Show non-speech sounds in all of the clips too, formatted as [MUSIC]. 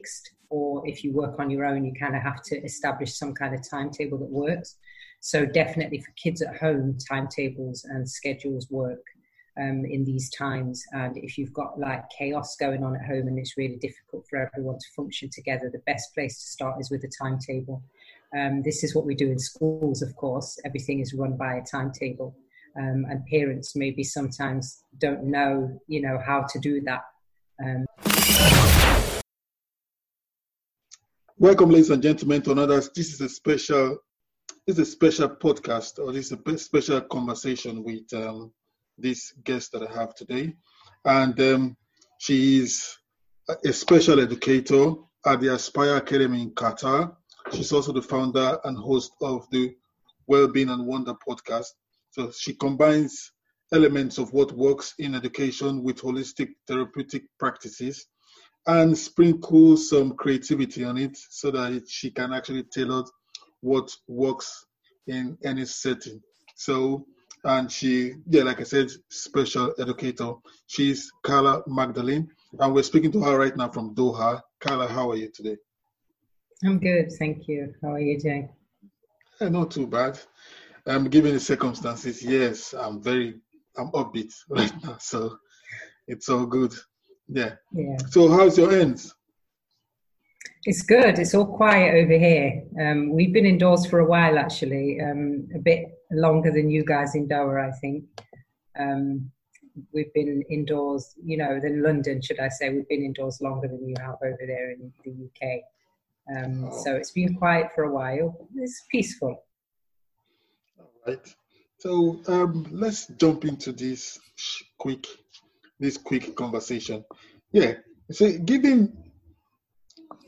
fixed, or if you work on your own, you kind of have to establish some kind of timetable that works. So definitely for kids at home, timetables and schedules work um, in these times. And if you've got like chaos going on at home and it's really difficult for everyone to function together, the best place to start is with a timetable. Um, this is what we do in schools, of course. Everything is run by a timetable. Um, and parents maybe sometimes don't know, you know, how to do that. Um, Welcome, ladies and gentlemen, to another. This is a special, this is a special podcast, or this is a special conversation with um, this guest that I have today, and um, she is a special educator at the Aspire Academy in Qatar. She's also the founder and host of the Wellbeing and Wonder podcast. So she combines elements of what works in education with holistic therapeutic practices and sprinkle some creativity on it so that she can actually tailor what works in any setting. So, and she, yeah, like I said, special educator. She's Carla Magdalene, and we're speaking to her right now from Doha. Carla, how are you today? I'm good, thank you. How are you doing? Yeah, not too bad. Um, given the circumstances, yes, I'm very, I'm upbeat [LAUGHS] right now, so it's all good. Yeah. Yeah. So how's your ends? It's good. It's all quiet over here. Um, we've been indoors for a while, actually, um, a bit longer than you guys in Doha, I think. Um, we've been indoors, you know, than London, should I say? We've been indoors longer than you have over there in the UK. Um. So it's been quiet for a while. It's peaceful. All right. So um, let's jump into this quick this quick conversation. Yeah, so given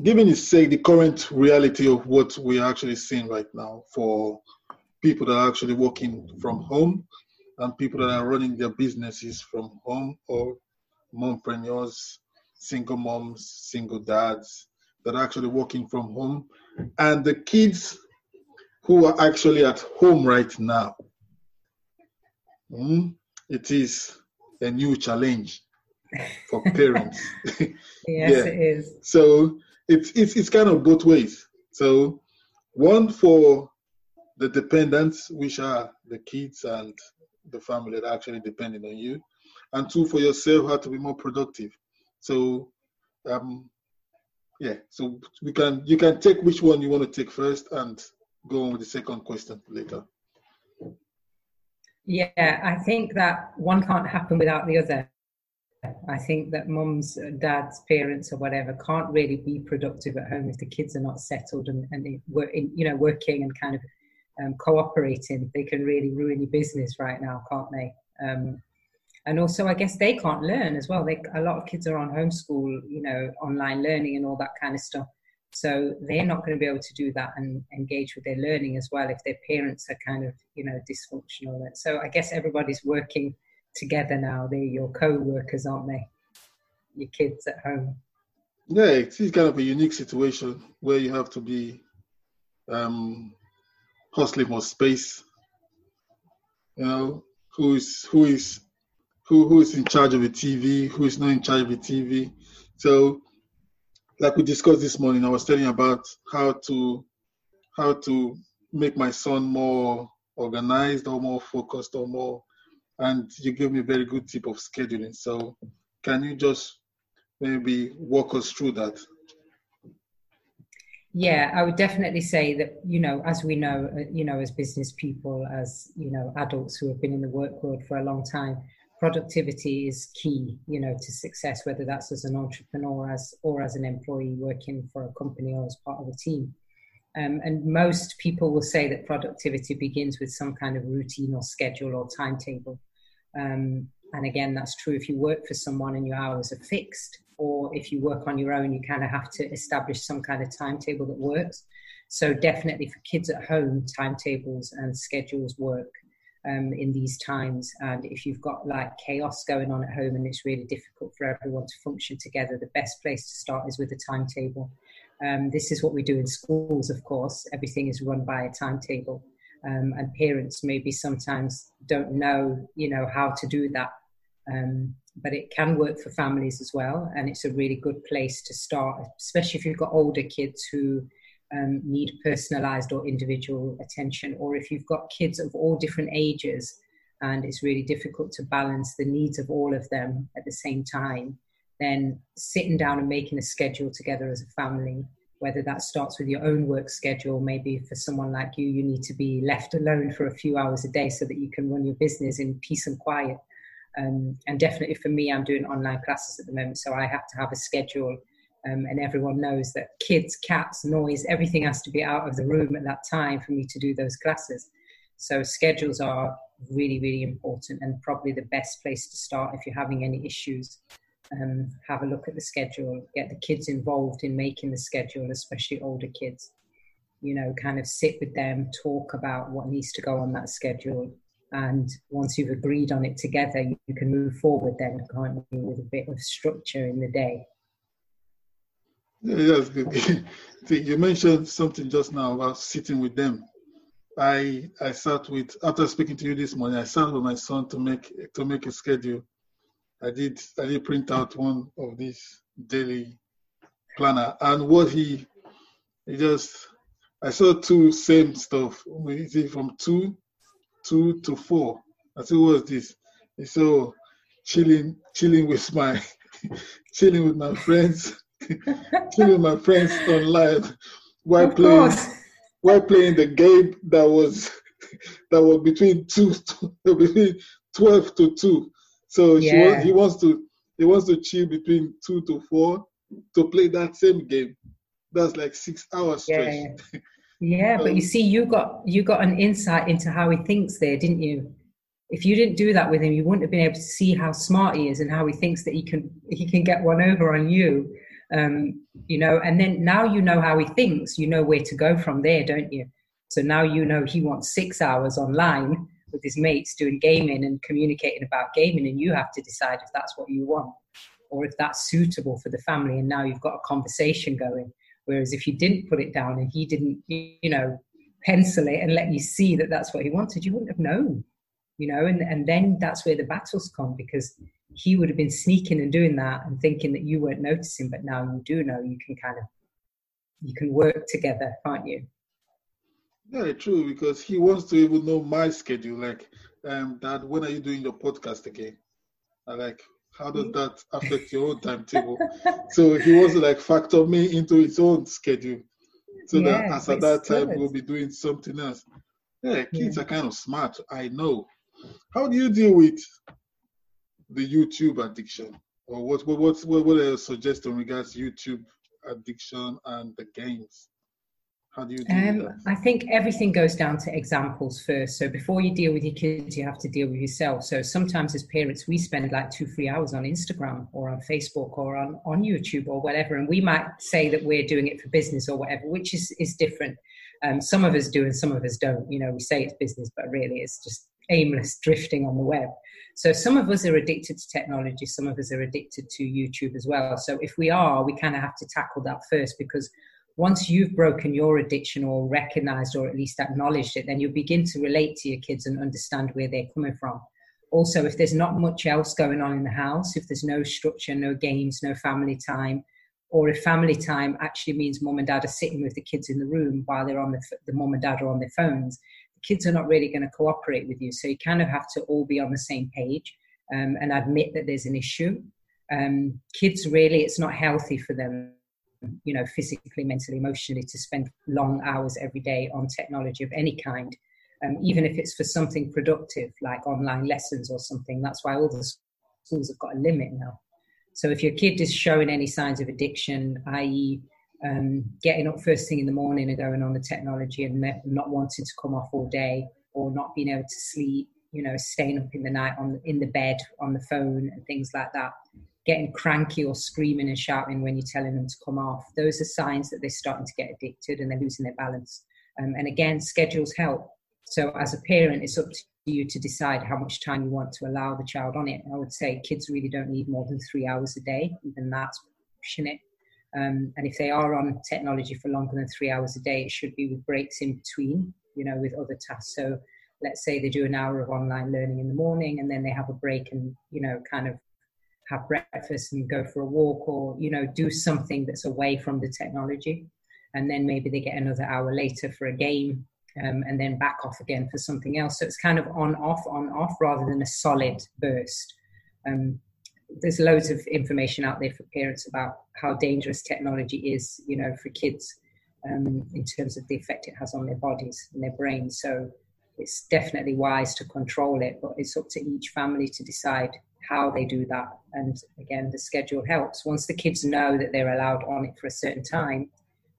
given is say the current reality of what we're actually seeing right now for people that are actually working from home and people that are running their businesses from home or mompreneurs, single moms, single dads that are actually working from home, and the kids who are actually at home right now. Mm, it is a new challenge for parents. [LAUGHS] yes, yeah. it is. So it's it's it's kind of both ways. So one for the dependents, which are the kids and the family that are actually depending on you, and two for yourself, how to be more productive. So um yeah, so we can you can take which one you want to take first and go on with the second question later. Yeah, I think that one can't happen without the other. I think that mums, dads, parents, or whatever can't really be productive at home if the kids are not settled and, and you know working and kind of um, cooperating. They can really ruin your business right now, can't they? Um, and also, I guess they can't learn as well. They, a lot of kids are on homeschool, you know, online learning and all that kind of stuff. So they're not going to be able to do that and engage with their learning as well if their parents are kind of, you know, dysfunctional. So I guess everybody's working together now. They're your co-workers, aren't they? Your kids at home. Yeah, it's kind of a unique situation where you have to be um, hustling for space. You know, who is who is who who is in charge of the TV, who is not in charge of the TV. So like we discussed this morning, I was telling about how to how to make my son more organized or more focused or more and you gave me a very good tip of scheduling. So can you just maybe walk us through that? Yeah, I would definitely say that, you know, as we know, uh, you know, as business people, as, you know, adults who have been in the work world for a long time, productivity is key, you know, to success, whether that's as an entrepreneur as or as an employee working for a company or as part of a team. Um, and most people will say that productivity begins with some kind of routine or schedule or timetable. Um, and again, that's true if you work for someone and your hours are fixed, or if you work on your own, you kind of have to establish some kind of timetable that works. So, definitely for kids at home, timetables and schedules work um, in these times. And if you've got like chaos going on at home and it's really difficult for everyone to function together, the best place to start is with a timetable. Um, this is what we do in schools, of course. Everything is run by a timetable. Um, and parents maybe sometimes don't know, you know, how to do that. Um, but it can work for families as well. And it's a really good place to start, especially if you've got older kids who um, need personalized or individual attention, or if you've got kids of all different ages and it's really difficult to balance the needs of all of them at the same time, then sitting down and making a schedule together as a family, whether that starts with your own work schedule, maybe for someone like you, you need to be left alone for a few hours a day so that you can run your business in peace and quiet. Um, and definitely for me, I'm doing online classes at the moment, so I have to have a schedule um, and everyone knows that kids, cats, noise, everything has to be out of the room at that time for me to do those classes. So schedules are really, really important and probably the best place to start if you're having any issues. Um, have a look at the schedule, get the kids involved in making the schedule, especially older kids. You know, kind of sit with them, talk about what needs to go on that schedule. And once you've agreed on it together, you, can move forward then, can't you, with a bit of structure in the day. Yes, [LAUGHS] you mentioned something just now about sitting with them. I I sat with after speaking to you this morning. I sat with my son to make to make a schedule. I did I did print out one of these daily planner, and what he he just I saw two same stuff. We see from two two to four. I said, "What's this?" He said, oh, "Chilling chilling with my [LAUGHS] chilling with my friends." [LAUGHS] killing my friends online while of playing course. while playing the game that was that was between two [LAUGHS] between twelve to two. So yeah. he wants to he wants to chill between two to four to play that same game. That's like six hours. Yeah, yeah um, but you see, you got you got an insight into how he thinks there, didn't you? If you didn't do that with him, you wouldn't have been able to see how smart he is and how he thinks that he can he can get one over on you um, you know, and then now you know how he thinks, you know where to go from there, don't you? So now you know he wants six hours online with his mates doing gaming and communicating about gaming, and you have to decide if that's what you want or if that's suitable for the family. And now you've got a conversation going. Whereas if you didn't put it down and he didn't, you know, pencil it and let you see that that's what he wanted, you wouldn't have known, you know, and, and then that's where the battles come because he would have been sneaking and doing that and thinking that you weren't noticing, but now you do know. You can kind of you can work together, can't you? Yeah, true. Because he wants to even know my schedule. Like, um, Dad, when are you doing your podcast again? I like, how does mm. that affect your own timetable? so he wants to like factor me into his own schedule, so yeah, that as at that time good. we'll be doing something else. Yeah, kids yeah. are kind of smart. I know. How do you deal with the YouTube addiction, or what what what what, what are suggest in regards to YouTube addiction and the games? How do you deal um, that? I think everything goes down to examples first. So before you deal with your kids, you have to deal with yourself. So sometimes as parents, we spend like two, three hours on Instagram or on Facebook or on, on YouTube or whatever. And we might say that we're doing it for business or whatever, which is, is different. Um, some of us do and some of us don't. You know, we say it's business, but really it's just aimless drifting on the web. So some of us are addicted to technology, some of us are addicted to YouTube as well. So if we are, we kind of have to tackle that first because once you've broken your addiction or recognized or at least acknowledged it, then you'll begin to relate to your kids and understand where they're coming from. Also, if there's not much else going on in the house, if there's no structure, no games, no family time, or if family time actually means mom and dad are sitting with the kids in the room while they're on the, the mom and dad are on their phones, kids are not really going to cooperate with you. So you kind of have to all be on the same page um, and admit that there's an issue. Um, kids really, it's not healthy for them, you know, physically, mentally, emotionally, to spend long hours every day on technology of any kind, um, even if it's for something productive like online lessons or something. That's why all the schools have got a limit now. So if your kid is showing any signs of addiction, i.e., um, getting up first thing in the morning and going on the technology and not wanting to come off all day or not being able to sleep, you know, staying up in the night on in the bed on the phone and things like that, getting cranky or screaming and shouting when you're telling them to come off. Those are signs that they're starting to get addicted and they're losing their balance. Um, and again, schedules help. So as a parent, it's up to you to decide how much time you want to allow the child on it. I would say kids really don't need more than three hours a day. Even that's pushing it. Um, and if they are on technology for longer than three hours a day, it should be with breaks in between, you know, with other tasks. So let's say they do an hour of online learning in the morning and then they have a break and, you know, kind of have breakfast and go for a walk or you know do something that's away from the technology. And then maybe they get another hour later for a game um, and then back off again for something else. So it's kind of on off on off rather than a solid burst. Um, there's loads of information out there for parents about how dangerous technology is you know for kids um, in terms of the effect it has on their bodies and their brains so it's definitely wise to control it but it's up to each family to decide how they do that. And again, the schedule helps. Once the kids know that they're allowed on it for a certain time,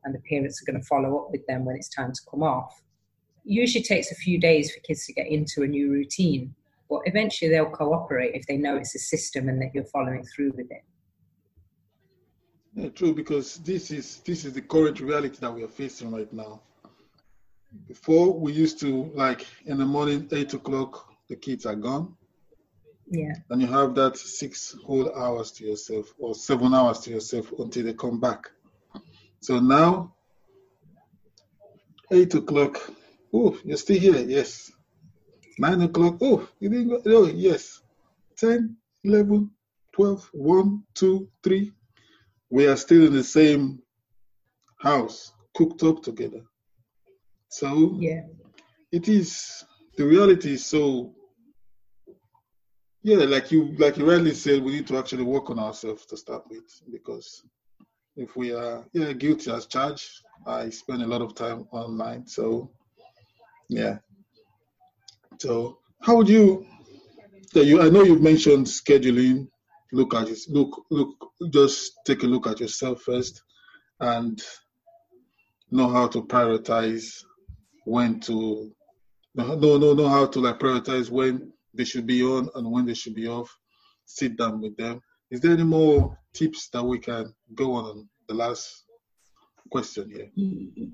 and the parents are going to follow up with them when it's time to come off. usually takes a few days for kids to get into a new routine, but eventually they'll cooperate if they know it's a system and that you're following through with it. Yeah, true, because this is this is the current reality that we are facing right now. Before we used to like in the morning, eight o'clock, the kids are gone. Yeah. And you have that six whole hours to yourself or seven hours to yourself until they come back. So now, eight o'clock. Oh, you're still here? Yes. Nine o'clock. Oh, you didn't go? Oh, yes. 10, 11, 12, 1, 2, 3. We are still in the same house, cooked up together. So, yeah. It is, the reality is so yeah, like you like you rightly said, we need to actually work on ourselves to start with because if we are yeah guilty as charged, I spend a lot of time online. So yeah. So how would you? You I know you've mentioned scheduling. Look at it. Look look. Just take a look at yourself first, and know how to prioritize when to no no know how to like prioritize when they should be on and when they should be off. Sit down with them. Is there any more tips that we can go on the last question here?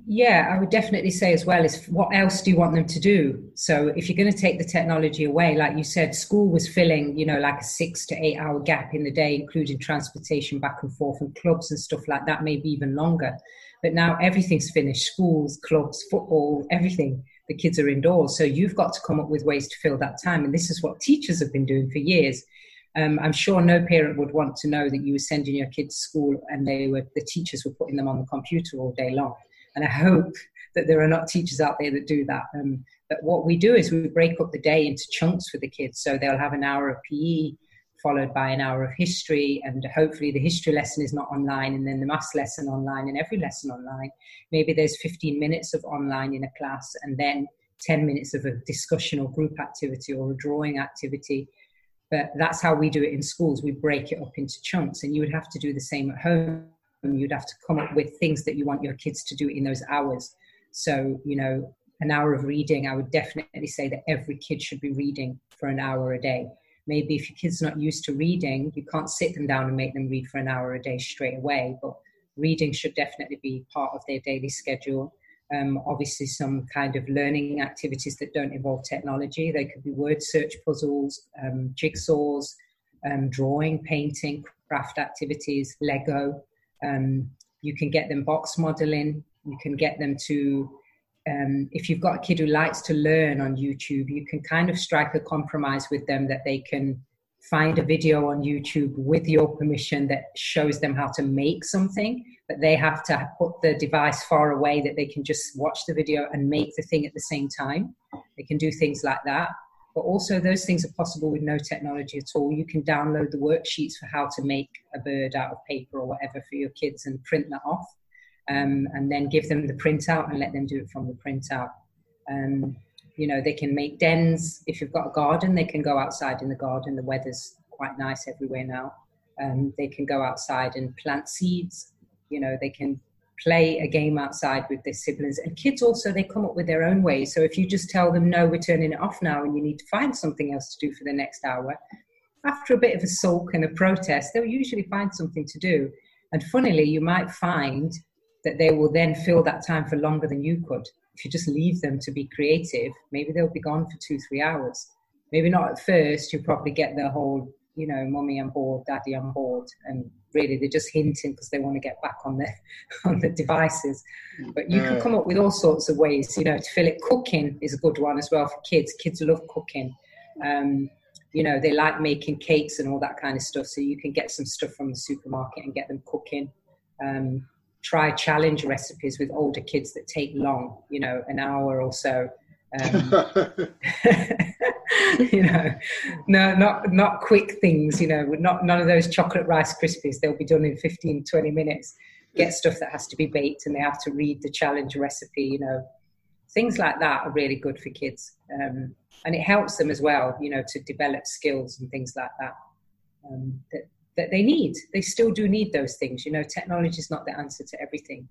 Yeah, I would definitely say as well is what else do you want them to do? So if you're going to take the technology away, like you said, school was filling, you know, like a six to eight hour gap in the day, including transportation back and forth and clubs and stuff like that, maybe even longer. But now everything's finished schools, clubs, football, everything the kids are indoors. So you've got to come up with ways to fill that time. And this is what teachers have been doing for years. Um, I'm sure no parent would want to know that you were sending your kids to school and they were the teachers were putting them on the computer all day long. And I [LAUGHS] hope that there are not teachers out there that do that. Um, but what we do is we break up the day into chunks for the kids. So they'll have an hour of PE, followed by an hour of history, and hopefully the history lesson is not online, and then the maths lesson online, and every lesson online. Maybe there's 15 minutes of online in a class, and then 10 minutes of a discussion or group activity or a drawing activity. But that's how we do it in schools. We break it up into chunks, and you would have to do the same at home. You'd have to come up with things that you want your kids to do in those hours. So, you know, an hour of reading, I would definitely say that every kid should be reading for an hour a day maybe if your kid's not used to reading, you can't sit them down and make them read for an hour a day straight away. But reading should definitely be part of their daily schedule. Um, obviously, some kind of learning activities that don't involve technology. They could be word search puzzles, um, jigsaws, um, drawing, painting, craft activities, Lego. Um, you can get them box modeling. You can get them to um, if you've got a kid who likes to learn on YouTube, you can kind of strike a compromise with them that they can find a video on YouTube with your permission that shows them how to make something, but they have to put the device far away that they can just watch the video and make the thing at the same time. They can do things like that. But also, those things are possible with no technology at all. You can download the worksheets for how to make a bird out of paper or whatever for your kids and print that off um, and then give them the printout and let them do it from the printout. Um, you know, they can make dens. If you've got a garden, they can go outside in the garden. The weather's quite nice everywhere now. Um, they can go outside and plant seeds. You know, they can play a game outside with their siblings. And kids also, they come up with their own ways. So if you just tell them, no, we're turning it off now and you need to find something else to do for the next hour, after a bit of a sulk and a protest, they'll usually find something to do. And funnily, you might find that they will then fill that time for longer than you could. If you just leave them to be creative, maybe they'll be gone for two, three hours. Maybe not at first, you'll probably get the whole, you know, mommy on board, daddy on board, and really they're just hinting because they want to get back on the [LAUGHS] on the devices. But you can come up with all sorts of ways, you know, to fill it. Cooking is a good one as well for kids. Kids love cooking. Um, you know they like making cakes and all that kind of stuff so you can get some stuff from the supermarket and get them cooking um, try challenge recipes with older kids that take long you know an hour or so um, [LAUGHS] you know no not not quick things you know not none of those chocolate rice krispies. They'll be done in 15 20 minutes. Get stuff that has to be baked and they have to read the challenge recipe you know. Things like that are really good for kids um, and it helps them as well, you know, to develop skills and things like that um, that that they need. They still do need those things. You know, technology is not the answer to everything.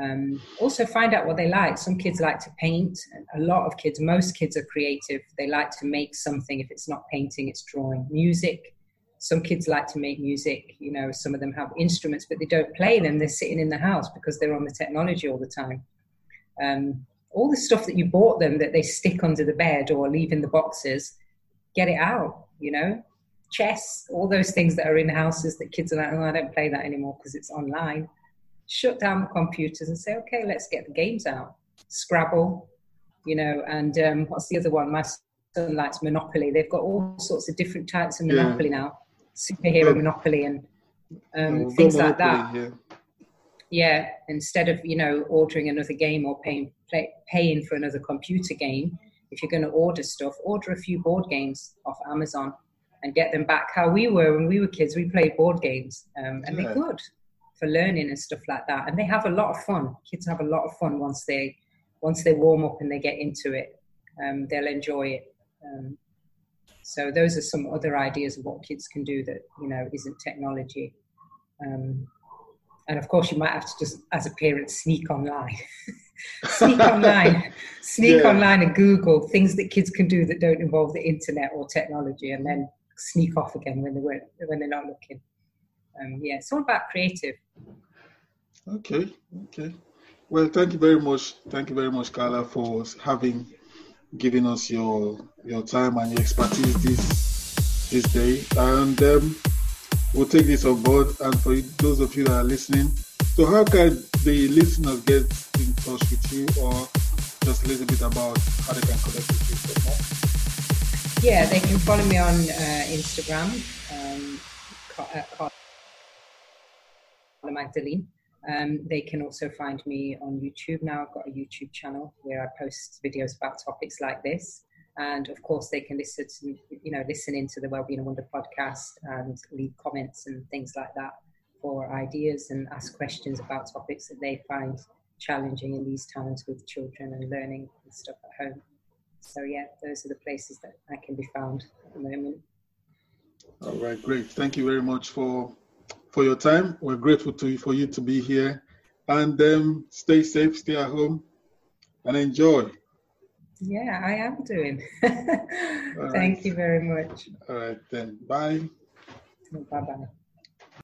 Um, also, find out what they like. Some kids like to paint. A lot of kids, most kids are creative. They like to make something. If it's not painting, it's drawing. Music. Some kids like to make music. You know, some of them have instruments, but they don't play them. They're sitting in the house because they're on the technology all the time. Um, all the stuff that you bought them that they stick under the bed or leave in the boxes, get it out, you know? Chess, all those things that are in houses that kids are like, oh, I don't play that anymore because it's online. Shut down the computers and say, okay, let's get the games out. Scrabble, you know, and um, what's the other one? My son likes Monopoly. They've got all sorts of different types of Monopoly yeah. now, superhero Monopoly and um, things like that. Yeah yeah, instead of you know ordering another game or paying play, paying for another computer game, if you're going to order stuff, order a few board games off Amazon and get them back how we were when we were kids. We played board games, um, and yeah. they're good for learning and stuff like that. And they have a lot of fun. Kids have a lot of fun once they once they warm up and they get into it. Um, they'll enjoy it. Um, so those are some other ideas of what kids can do that you know isn't technology. Um, and of course, you might have to just, as a parent, sneak online. [LAUGHS] sneak [LAUGHS] online, sneak yeah. online and Google things that kids can do that don't involve the internet or technology, and then sneak off again when they were when they're not looking. Um, yeah, it's all about creative. Okay, okay. Well, thank you very much. Thank you very much, Carla, for having given us your your time and your expertise this this day. And um, we'll take this on board. And for those of you that are listening, so how can the listeners get in touch with you or just a little bit about how they can connect with you? Yeah, they can follow me on uh, Instagram, um, Carla Magdalene. Um, they can also find me on YouTube now. I've got a YouTube channel where I post videos about topics like this and of course they can listen to you know listen into the Wellbeing and Wonder podcast and leave comments and things like that for ideas and ask questions about topics that they find challenging in these times with children and learning and stuff at home. So yeah, those are the places that I can be found at the moment. All right, great. Thank you very much for for your time. We're grateful to you for you to be here, and um, stay safe, stay at home, and enjoy. Yeah, I am doing. [LAUGHS] Thank right. you very much. All right, then. Bye. Bye bye.